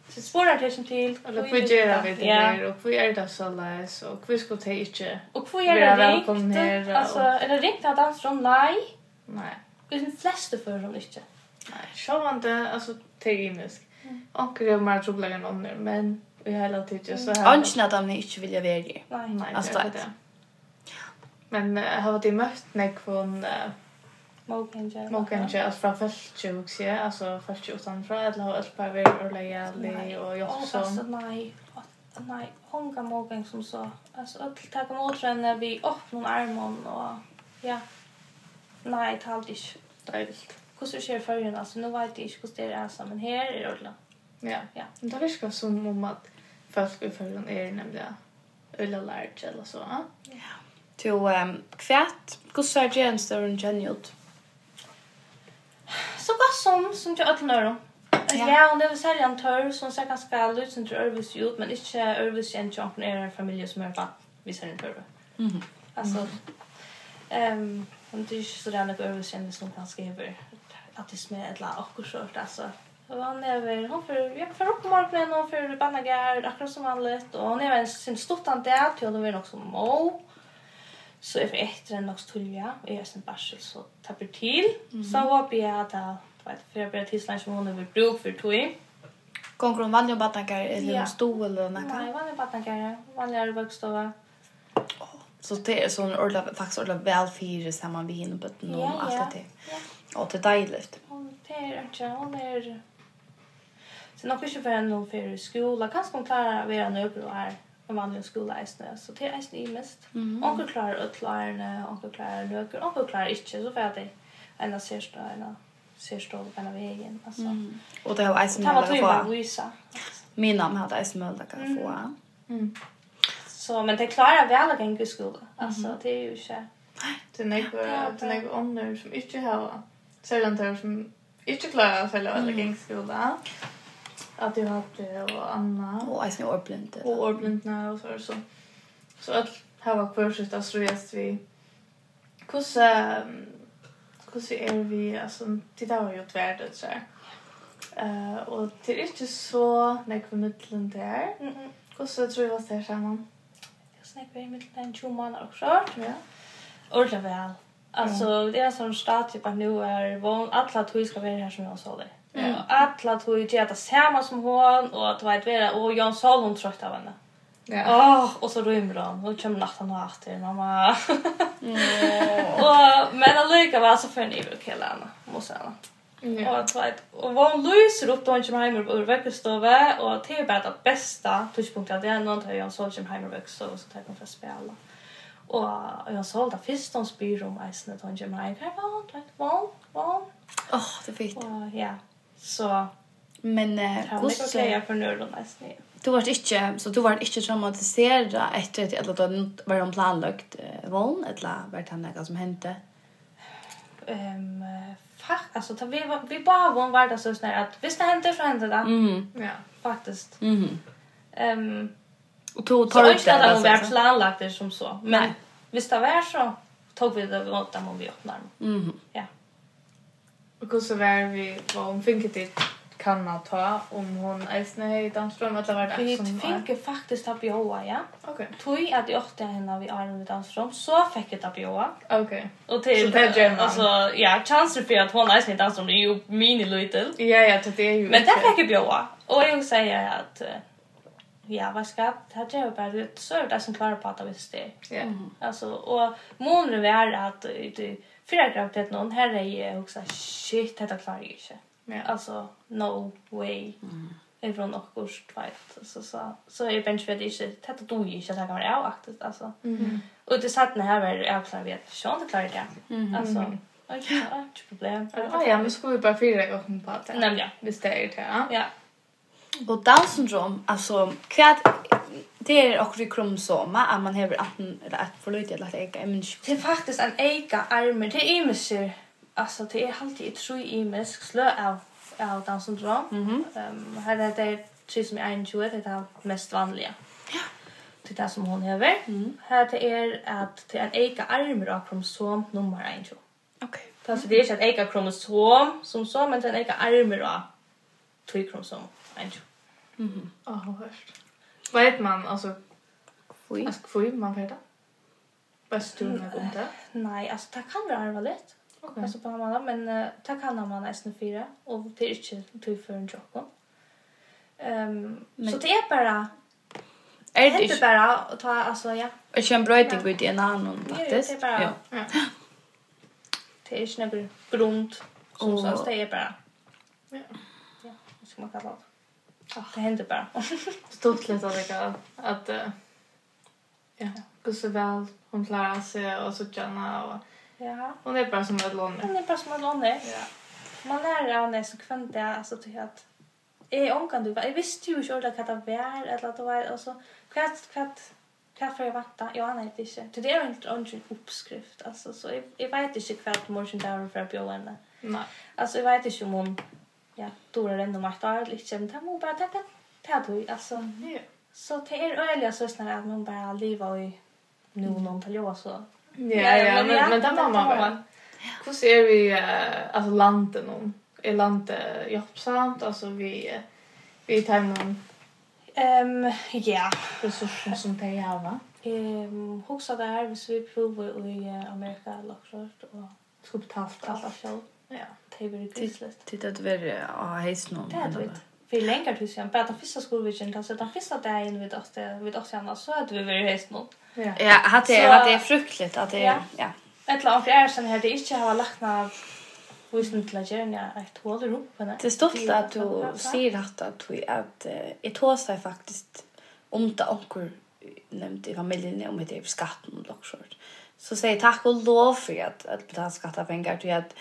Så spåren där till eller då får göra vi det där och får är det så läs och vi ska ta inte. Och får göra det. välkomna här. Alltså är det riktigt att dansa från nej? Nej. Det är de flesta för dem inte. Nej, sjovande alltså teknisk. Och det är mer trubbel än andra men i hela tiden. Så här. Ansen att han inte vill jag vara Nej, nej. Alltså det. Men uh, har det mött när från Mogenja. Mogenja, alltså från Fältsjuk, också, jag. Alltså Fältsjuk utanför. Eller har ett par värre och lejali och Jossson. Alltså nej. Nej, hon kan Mogenja som så. Alltså att ta emot henne vid öppna armen och ja. Nej, det har inte. Det är vilt. Hur ser det förrän? Alltså nu vet jag inte hur det är så Men här är det ordentligt. Ja. ja. Men det verkar som om att folk i förrän är nämligen Ulla Large eller så. Ja. Till ehm kvärt, gossar James där en genialt. Så gott som, som jag ötlen öron. Ja, hon lever sälja en törr som ser ganska ut som tror Örvis ut, men inte Örvis en tjomp när en familj som är bara vi ser en törr. Mm. Alltså, är hon tycker sådär något Örvis kändes som ganska över autism eller akkurat, alltså. Og han er vel, han får, jeg får opp morgenen, han får bannager, akkurat som vanligt. Og han er vel sin stort han det, til han er nok som må. Så jeg får etter en nok tulja, og jeg er sin barsel, så tapper til. Så håper jeg at jeg, vet, for jeg blir tidsland som hun har bruk for tog. Gonger om vanlig bannager, eller ja. stol eller noe? Nei, vanlig bannager, vanlig er. Så det är sån ordla faktiskt ordla väl fyra samman vi hinner på någon allt det. Ja, ja. Och det är dejligt. Hon det är inte, hon är Så nok ikke for henne for skola. Kanskje hun klarer å være nøyre og er en vanlig skola eisne. Så det er eisne mest. Mm -hmm. Onker klarer utlærerne, onker klarer løker, onker klarer ikke. Så får jeg det en av sørste, en av sørste og en av egen. Mm. Og det er jo eisne mulig å få. Min namn hadde eisne mulig å få. Mm. Så, men det klarer vel å gjenge skola. Altså, det er jo ikke... Det er noen ånder som ikke har... Selv om det er som ikke klarer å følge alle gjenge skola. Mm att du har det och Anna. Och jag snor blind och orblind när och så så. Så att här var kurset att stress vi. Kussa kussa är vi alltså titta har gjort värdet så här eh och det är inte så när vi mitten där mhm kussa tror jag var där samman jag snackar i mitten en 20 månader också ja. Ordla väl alltså det är sån start typ att nu är vån alla tog ska vara här som jag sa det Mm. Alla tog ju gärna samma som hon och att vet vara och Jan Sol hon trött av henne. Ja. Åh, oh, och så rymmer hon. Hon kommer natten och efter, mamma. och, men allika var så för en evig kille henne, måste henne. Ja. Och att vet, och vad hon lyser upp då hon kommer hem ur väckestove och det är bara det bästa tidspunkten att det är någon tar Jan Sol kommer hem ur väckestove så tar hon för att spela. Och jag sa alltid först hon spyr om isen att hon kommer hem. Här var hon. Åh, det är fint. Och ja, Så men eh ska jag för nu då nästan. Du vart inte så du var inte traumatiserad efter att alla då var de planlagt eh, våld eller vart han något som hände. Ehm fuck alltså ta vi vi bara var var det så snär att visst det hände så hände det. Mm. Ja, faktiskt. Mhm. Ehm och då tar ut det där var planlagt det som så. Men visst det var så tog vi det åt dem om vi öppnar dem. Mhm. Ja. Och hur så var vi vad hon fick det kan man ta om hon eisne i dansrum eller var det Vi fikk faktiskt ta bjoa, ja. Ok. Tui att jag åkte henne vi Arne i dansstrøm, så fick jag ta bjoa. Ok. Och till, så det gjør man. Ja, chanser för att hon är i dansrum är ju mini løytel. Ja, ja, det är ju Men det fick jeg Och jag säger att at, ja, vad ska jag det gjør bara så är det som klarar på att det visst det. Ja. Alltså, och månader vi att at, du, Fyra graviditet någon här är ju också shit detta klarar jag inte. Ja. Alltså no way. Mm. Ifrån åkors tvajt. Så, så, så är det bench för det inte. Detta dog ju inte att det kan vara aktivt Alltså. Mm. Och det satt när här var jag avklarar vi att Sean det klarar det. Mm. Alltså. Okej, okay, ja, inte problem. Ja, ja, men skulle vi bara fyra i åkning på det. Nej, ja. Visst det är det, ja. Ja. Och Down syndrom, alltså kvad det är också i kromosoma att man har antingen eller att förlåt jag eller äga image. det är faktiskt en äga armer det är mycket alltså det är alltid ett i imisk slö av av Down syndrom. Mhm. Ehm här är det tre som är en tjuv det är mest vanliga. Ja. Det är det som hon har. Mm. Här det är att det är en äga armer av kromosom nummer 1. Okej. Okay. Det alltså det är inte ett äga kromosom som så men det är en äga armer av två kromosom. 1. Mhm. Åh, hörst. Vet man alltså kvui? Alltså kvui man vet det. Vet du något om det? Nej, alltså det kan vara allvarligt. Okej. Okay. Alltså på man men uh, det kan man nästan fyra och det är inte tur för en jobb. Ehm så det är bara Är det inte bara att ta alltså ja. Jag känner bra att det går en annan faktiskt. Ja. Ja. Det är inte någon grund som så det är bara. Ja. Ja, så man kan vara. Det händer bara. Stort lite att det att ja, gå så väl hon klarar sig och så tjänar och ja, hon är bara som ett lån. Hon är bara som ett lån. Ja. Man lär henne så kvant det alltså till att är omkan du jag visste ju inte ordentligt vad det var eller att det var alltså kvart kvart kvart för jag vatta. Jag anar inte inte. Det är inte en uppskrift alltså så jag vet inte kvart morgon där för att bjuda henne. Nej. Alltså jag vet inte om hon ja, dora den om ett år eller inte. Men det må bara tacka ta dig. Alltså, ja. Så det är öliga snarare att man bara lever i nu någon tal jag så. Ja, ja, men, men det må man bara. Hur ser vi alltså landet någon? Är landet jobbsamt? Alltså vi, vi tar någon Ehm ja, resurser som det är va. Ehm huxa där vi så vi provar i Amerika lockshort så och ska allt allt själv. Ja det är väldigt grisligt. Titta att vi är av hejs någon. Det är det. Vi längre till sen. bara den första skolvitsen, alltså den första dagen vid oss, vid oss igen så hade vi varit hejsen någon. Ja, att det är fruktligt, att det är, ja. Ett lag är sen här, det inte har lagt några visst till att göra ett hål i rumpen. Det är stolt att du säger att att att ett hås är faktiskt om det onkel nämnt i familjen om det är skatten och så. Så säg tack och lov för att att betala skattepengar till att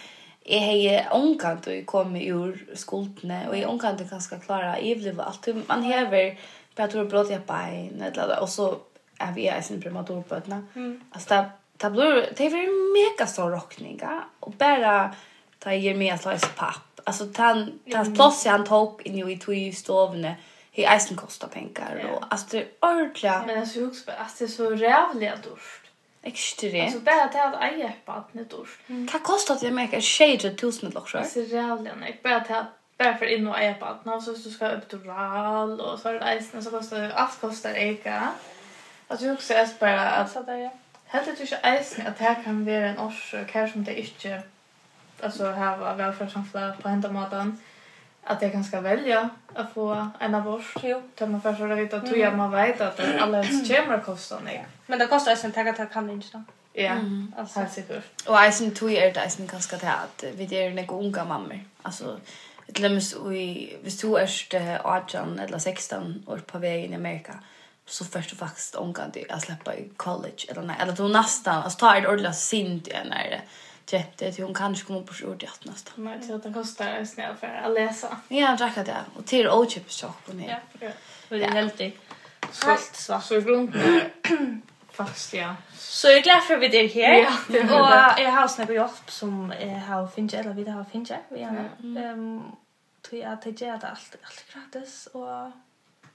jeg har omkant og kommet ur skuldene, og jeg omkant er ganske klara, jeg blir alt, man hever, for jeg tror blått jeg bein, og så er vi i sin prematurbøtene. Mm. Altså, det, det blir, det er mega stor rockninga, og bare, ta ger mig att läsa papp. Alltså han han plats han tog in i två stovne. Hej eisen kostar pengar och alltså det är ordentligt. Men alltså också bara, alltså så rävligt dåligt. Extremt. Alltså bara att jag äger ett barn ett år. Vad kostar det mig? Shade tjejer tusen eller så? Det är rävliga nej. Bara att jag bara för in och äga ett barn. Och så så ska jag uppdural och så är det ejsen. Så kostar det. Allt kostar äga. Alltså jag också är bara att... Helt enkelt inte ejsen att det här kan vara en års. Kanske som det inte... Alltså här var välfärdssamfället på hända maten. Mm att jag ganska välja att få en abort. Jo. Då man först har veta att jag man vet att alla ens kämmer kostar nej. Men det kostar sen taget att kan inte då. Ja, alltså. Helt säkert. Och jag sen tog er det sen ganska det att vi är några unga mammor. Alltså ett lämmes i, hvis du är 18 eller 16 år på vägen i Amerika så först och faktiskt ångande att släppa i college eller nej eller då nästan alltså tar det ordentligt sint när det jätte till hon kanske kommer på sjord att nästa. Nej, till att den kostar en snäll för att läsa. Ja, jag drack det. Och till och shop chock på mig. Ja, det är helt det. Helt svart. Så grön. fast ja. Så jag är glad för att vi är här. Ja, det är och jag har snäpp jobb som har finns eller vi har finge. Vi har ehm tror jag att det är allt allt gratis och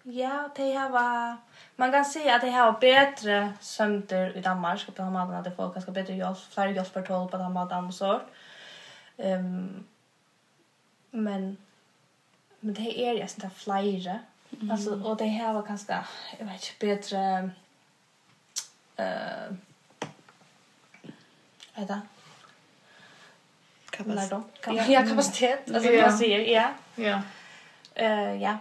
Ja, det här var... Man kan säga att det här var bättre sömter i Danmark på den här maten. Att det får ganska bättre hjälp. Flera hjälper tolv på den här maten och så. Um, men... Men det är ju sånt här flera. Mm. Alltså, och det här var ganska... Jag vet inte, bättre... Uh, vad heter det? Kapacitet. Ja, kapacitet. Alltså, yeah. man säger, ja. Ja. Eh, ja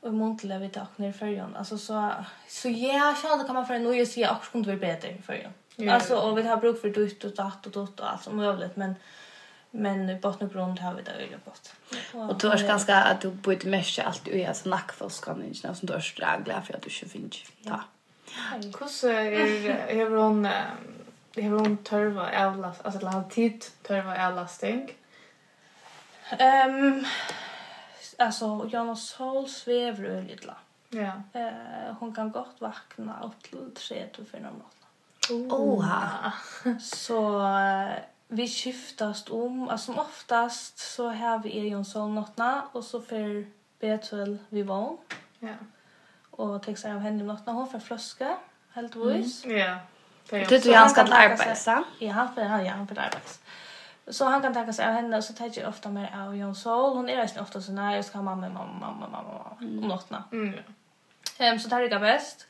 och muntliga vi tar ner förjon alltså så så ja själva kan man för nu så jag också kunde bli bättre förjon yeah. alltså och vi har bruk för dutt och datt och dott och allt som möjligt men men botten och grund har vi det öliga bort och du är ganska att du borde mäscha allt i alltså så nack för skanningen som du är strägla för att du inte finns. ja kus är hur hon hur hon törva avlast alltså la tid törva avlastning ehm alltså Jonas Hall svävar öliga. Ja. Eh hon kan gott vakna upp till 3 till 4 om natten. Oha. Så vi skiftast om alltså som oftast så har vi er Jonsson nattna och så för Betuel vi var. Ja. Och textar av henne nattna hon för flöska helt vis. Mm. Ja. Det är ju ganska arbetsa. Ja, för han ja, han för arbetsa. Så han kan tänka sig av henne och så tar jag ofta mer av Jon Sol. Hon är nästan ofta så nej, jag ska ha mamma, mamma, mamma, mamma, om nåttna. Mm. Um, så tar jag bäst.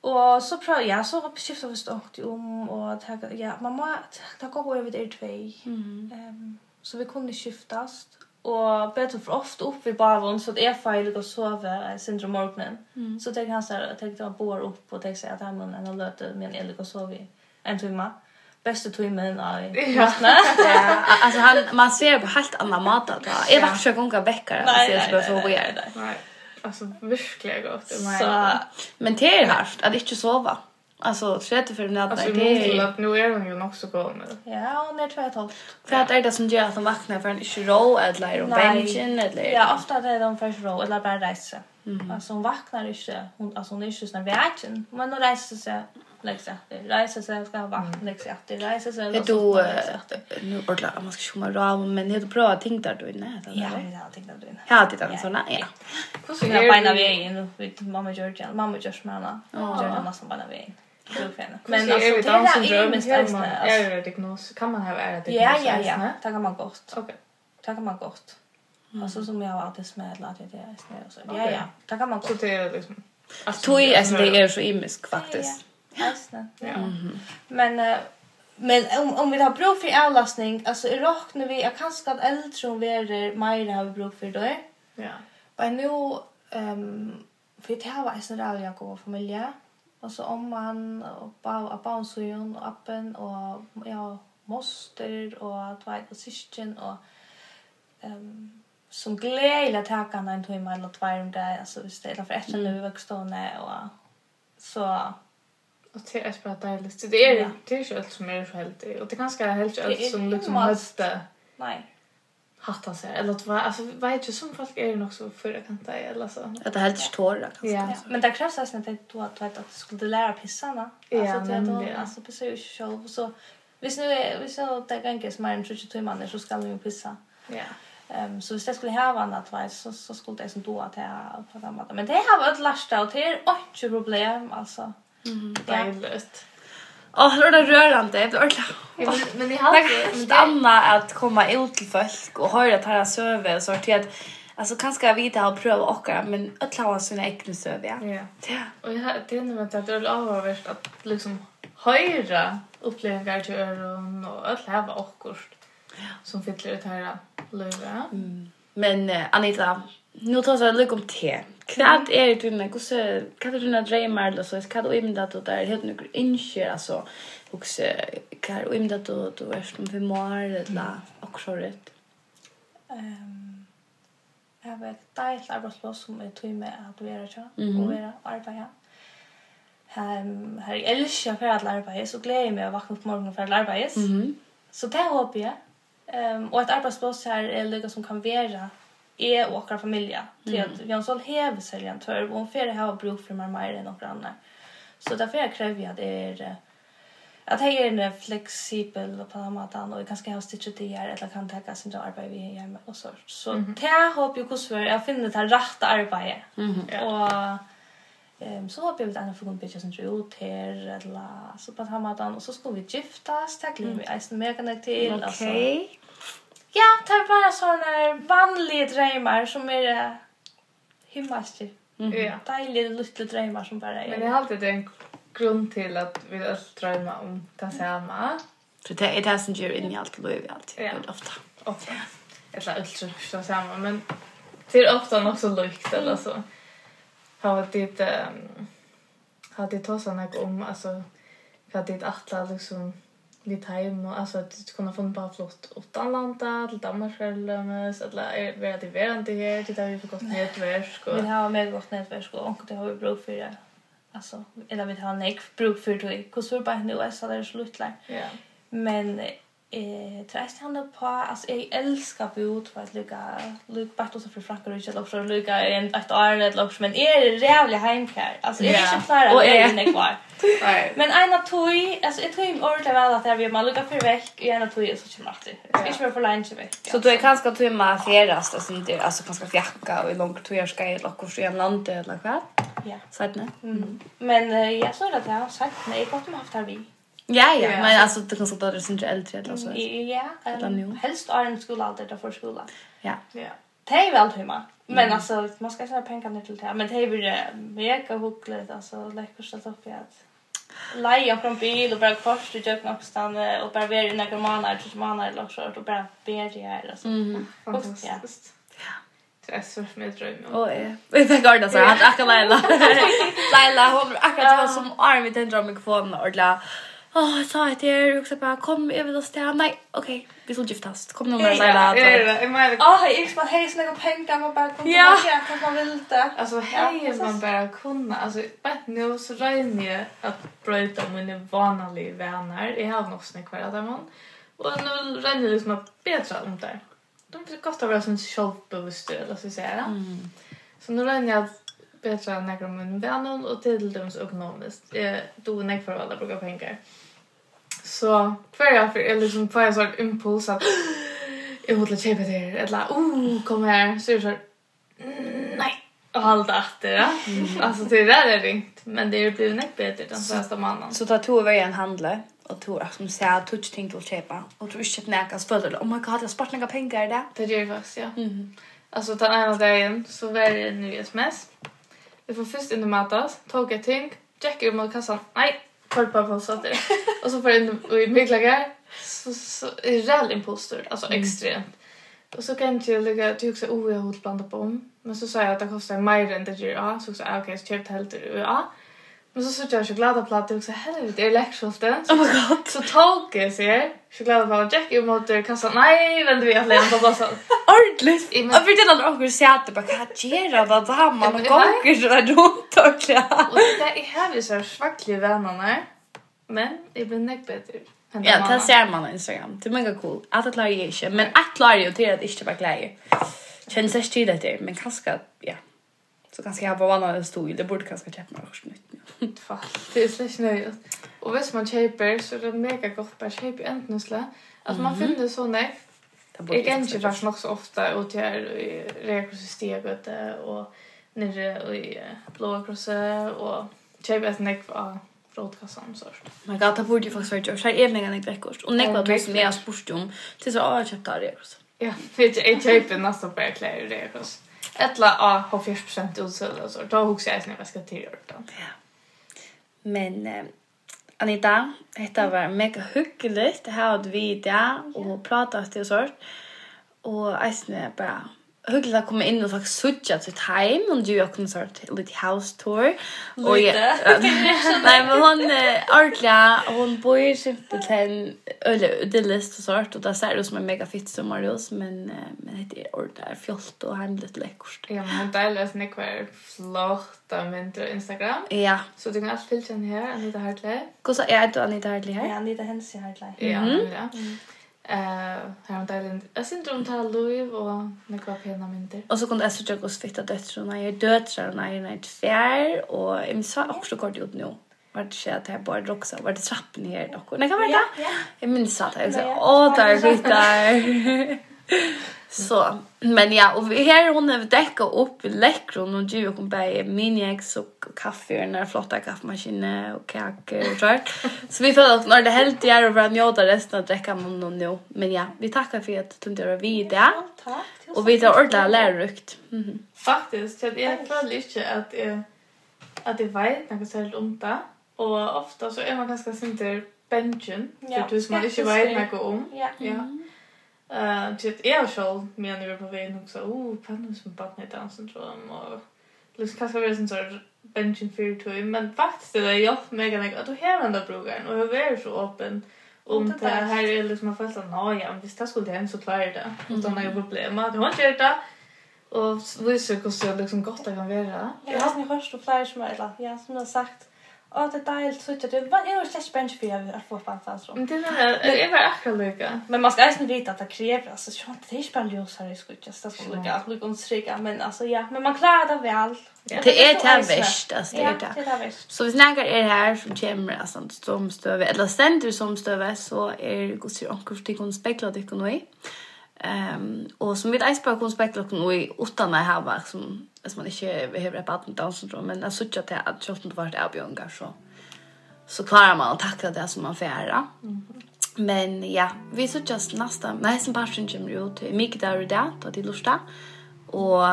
Och så prövar jag så skiftar vi stått om och ta ja, mamma, ta gå över till er två. Mm. Um, så vi kunde skiftas och bättre för ofta upp vid barvon så att är fel och sova syndrom morgonen. Mm. Så tänker han så här, tänkte jag bor upp och tänker sig att han men han löter men eller går sova en timme. Mm bästa timmen av nästan. Ja, alltså han man ser på helt annan mat då. Jag vet inte hur gånga veckor alltså så så vad göra. Nej. Alltså verkligen gott i mig. Så men det är harft att inte sova. Alltså 30 för natten alltså, det är ju att nu är hon ju också gammal. Ja, hon är två och För att det är det som gör att de vaknar för en inte rå eller om bänken eller Ja, ofta det är de för rå eller bara rejsa. Mm. Alltså hon vaknar inte. Hon alltså hon är ju sån vägen. Men hon reser sig läxätter. Rejsa sig ska ha vatten läxätter. Rejsa sig ska ha vatten läxätter. Nu ordla, man ska komma rå, men det är bra att där du inne. Ja, det har tänkt du inne. Ja, det är såna. Ja. Hur ska jag bena vi in vid mamma Georgia, mamma Georgia mamma. Georgia måste bena vi in. Men alltså det är ju mest alltså. Är det diagnos? Kan man ha är det diagnos? Ja, ja, ja. Det kan man gott. Okej. Det kan man gott. Alltså som jag har alltid smädlat, att det är snö och så. Ja, ja. Det kan man gott. Så det är liksom Alltså, tog är det är så imisk faktiskt. Hästen. Ja. Men men om om vi har bruk för avlastning alltså räknar vi är kanske att äldre och verer mer har vi bruk för det. Ja. Men nu ehm för det här var en sån jag går familj. Och så om man och bara och bara så ju och appen och ja moster och två och syskon och ehm som glädje att ta kan en timme eller två om det alltså istället för ett eller vi vuxna och så Och det är bara dejligt. Det är, ja. det är ju allt som är förhälligt. Och det är ganska helt allt som liksom måste. Nej. Hatta sig. Eller att vara, alltså vad är som folk är nog så förra kanta eller så. Att det helt tårar kanske. Ja. Men det krävs nästan att du att du skulle lära pissarna. Alltså det då alltså pissa ju själv så Hvis nu är vi så där ganska som är en 30 timmar så ska vi ju pissa. Ja. Ehm så hvis det skulle ha vann att vara så så skulle det som då att jag på den Men det har varit lasta och det är inte problem alltså. Mm, dejligt. Åh, oh, det rörande. Det är ordla. Ja, men, men i halvt... Det är annat att komma ut till folk och höra att han söver och sånt. Att, alltså, kanske jag vet att han prövar åka, men att han sina egna söver. Ja. Ja. Och jag, det är nog att det är avhörst att liksom höra upplevelser till öron och att läva åkost som fyller ut här lövet. Mm. Men uh, Anita, nu tar jag lite om te. Kvart är det tunna, kusse, kan du dina drömmar eller så, kan du imda att det är helt några inskär alltså. också kan du imda att du är som för mer eller också rätt. Ehm Jag har ett dejligt arbetslås som är tog med att vara tja och vara arbeta. Um, här älskar jag för att arbeta så gläder jag mig att vakna upp morgonen för att arbeta. Mm -hmm. Så det hoppas jag Ehm och ett arbetsplats här är lika som kan vara är och våra familj. Till att vi har sålt häv säljan tör och för det här bruk för mamma mer än några andra. Så därför jag kräver jag det är att det är en flexibel på den maten och kanske har stitchat det här eller kan ta sin arbete vi hemma och så. Så mm -hmm. jag hoppas ju kus jag finner det rätta arbetet. Mm. Och Ehm så hoppas jag att andra får gå en bitch som tror ut här eller så på den maten och så ska vi giftas, tack vi är så mer connected alltså. Okej. Ja, det är bara sådana vanliga drömmar som är uh, himmelska. Mm. Ja. Dejliga lilla drömmar som bara är. Men det har alltid en grund till att vi alla drömmar om det samma. Så det är det som gör in i allt och i allt. Ja. Ofta. Ofta. Jag tror att det samma, men det är ofta så lykt, eller så. Har det um, har det tagit sådana om, alltså, har det attla liksom vid time och alltså att du kunna få en bara flott utan landa till Danmark eller så att lära vara det värre inte här till där vi får gott nätverk och vill ha mer gott nätverk och det har vi bruk för det alltså eller vi har nek bruk för det hur så bara nu är så där slutlar ja men Eh, tror jag stannar på alltså jag älskar bot för att lycka, lycka bort och så för frackar och köpa lycka lugga en ett år eller också, men är det jävligt hemkär alltså är det inte klara och är inne kvar. Nej. Men en av tog, alltså jag tog ordentligt väl att jag vill man lycka för veck i en av toj så kör man alltid. Ska inte vara för lunch veck. Så du är kanske toj man fjärrast alltså inte alltså ganska fjacka och i långt toj ska jag locka och en land eller vad. Ja. Sätt nej. Mm. Men jag så att jag har sagt, nej jag har haft här vi. Ja, ja, men alltså det kan så där syns ju äldre eller så. Ja, eller nu. Helst är en skola alltid där för skola. Ja. Ja. Det är väl hemma. Men alltså man ska säga pengarna till det. Men det är ju mega huckligt alltså läcker så upp i att leja från bil och bara kors till jag knappt stanna och bara vara i några månader till månader eller så och bara ber det här alltså. Mm. Fantastiskt. Ja. Det är så som jag drömmer om. Åh, ja. Vi fick ordna så att Akka Laila. Laila, hon akkurat var som arm i den drömmen kvar med ordla. Åh, sa jag till er och också bara, kom, jag vill oss till Nej, okej, vi ska giftas. Kom någon med Ja, det är det. Åh, jag gick bara, hej, snälla pengar. Man bara, ja. tillbaka, kom man vill det. Alltså, hej, man bara kunna. Alltså, bara nu så rör jag att bryta mina vanliga vänner. Jag har nog snäck varje dag, man. Och nu rör jag liksom att bättre om det. De vill gott att vara sån självbevisst, eller så säga. Mm. Så nu rör jag att bättre än några av mina vänner och till dems ekonomiskt. Jag då när för alla brukar pengar. Så kvar jag för eller som på en sån impuls att jag vill köpa det här eller oh kom här så är det så nej och hålla efter det. Alltså det där är ringt men det är blivit näck bättre den första mannen. Så ta två vägen handla och tror att som säger att ting till tänkte köpa och tror inte att näkas det. Oh my god, jag sparar några pengar i det. Det gör jag faktiskt, ja. Mm. Alltså den ena dagen så var det nu sms. Jag får först in i matas, tog ett ting, checkar mot kassan. Nej, korpa på så där. Och så får jag in i mygglagar. Så så är rädd imposter, alltså extremt. Och så kan jag lägga till också oerhört blanda på om. Men så sa jag att det kostar mer än det gör. Så sa jag okej, så köpte helt det. Ja. Men så såg jag chokladplatta och så helvete är läxolten. Oh my god. Så tog jag sig chokladplatta och Jack mot kassan. Nej, vänta vi att lämna på platsen. Ordentligt. Jag vet inte om åker säga att det bara kattjera vad det man man gånger så där runt och klär. Och det är här vi så svackliga vännerna. Men det blir näck bättre. Ja, det ser man på Instagram. Det är mega cool. Att det klarar jag inte. Men att klarar jag till att inte bara kläder. Känns det styrt det men kanske, ja. Så kanske jag bara vannar en stol. Det borde kanske köpa mig något nytt. fall. Det är släck nöjt. Och visst man köper så är det mega gott bara köpa ändnusle. Alltså man finner så nej. Jag kan inte vara nog så ofta och det i rekosystemet och nere i blåa krosse och köpa ett näck av rådkassan så. Men gata borde ju faktiskt vara så här är länge näck veckor. Och näck var det som jag har spurt om tills jag har köpt där rekosystemet. Ja, vet jag, jag köper nästan bara kläder rekosystemet. Ettla av 40% utsöld och så. Då huxar jag när jag ska till gjort Ja. Men eh, Anita, detta var mega hyggligt. Det här hade vi idag och pratat till oss. Och jag bara hyggligt att komma in och faktiskt sucha till time. Och du jag kunde sort lite house tour. Och nej men hon är Arkla hon bor ju simpelt en eller det list och sort och där ser det som en mega fit som Marius men men det är ordar fjolt och han lite läckert ja men hon delar sin kvar flotta men på Instagram. Ja. Så du kan alltid fyllt henne här Anita Hartley. Kosa är du Anita Hartley här ja Anita Hensi Hartley. Ja ja. Eh, här har jag Jag syns inte om Louis och när kvar pena mynter. Och så kunde jag söka oss fitta döttrarna. Jag döttrarna är när tvär och jag sa också kort ut nu. Var det så att jag bara roxa var det trapp ner dock. Nej kan vara det. Jag minns att jag sa åh där fitta. Så, men ja, och här hon har däckat upp läckron och ju kom på miniax och kaffe och när flotta kaffemaskinen och kake och sånt. Så vi får att när det helt är och vad njuta resten att dricka man någon nu. Men ja, vi tackar för att du gör vid det. Ja, tack. Och vi tar ordla lärrukt. Mhm. Faktiskt, jag är glad inte att jag att det vet något så om det. Och ofta så är man ganska synter benchen. Ja. För du som man inte vet något om. Ja. ja. Eh, typ jag själv menar vi på vägen också. Oh, pannan som barn i danssyndrom och liksom kanske vi sån så benchen för två men faktiskt det är jag mega mega att du här ändå brukar och jag är så öppen om det här är liksom fast att nå ja men visst det skulle hända så klarar det. Utan några problem att hon gör det. Och visar så det liksom gott det kan vara. Jag har ni hört så flash med eller ja som har sagt Åh, det är dejligt så att det var er det slags bench for jeg får på en Men det er det, är var akkurat lika. Men man skal eisen veta att det krever, altså, sånn, det är ikke bare ljus här i skutjes, det skulle lykke, at lykke ondstrykka, men alltså ja, men man klarar det vel. Det er det här värst alltså det är det. Så hvis nægger er her som kommer, altså, som støve, eller sender som støve, så er det god sier anker til å spekla det ikke noe i. Ehm och som vi vid iceberg kom spekulationen och i utan att ha som att man inte behöver ett barn down syndrom men jag såg att jag tror inte vart är Björn så så klarar man att tackla det som man får göra. Mm. Men ja, vi såg just nästa nej som bara syndrom ut i mycket där och där då det lustar. Och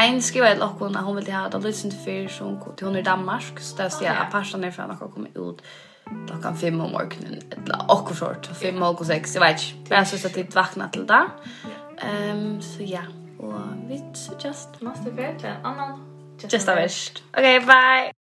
en skrev att hon hon vill ha det lyssnat för som hon är i Danmark så där ser jag att passan är för att komma ut klockan fem om morgonen eller och sort fem och sex jag vet inte men jag syns att det vaknar till där ehm så ja. Och vi just måste vara till en annan just a vest okej bye.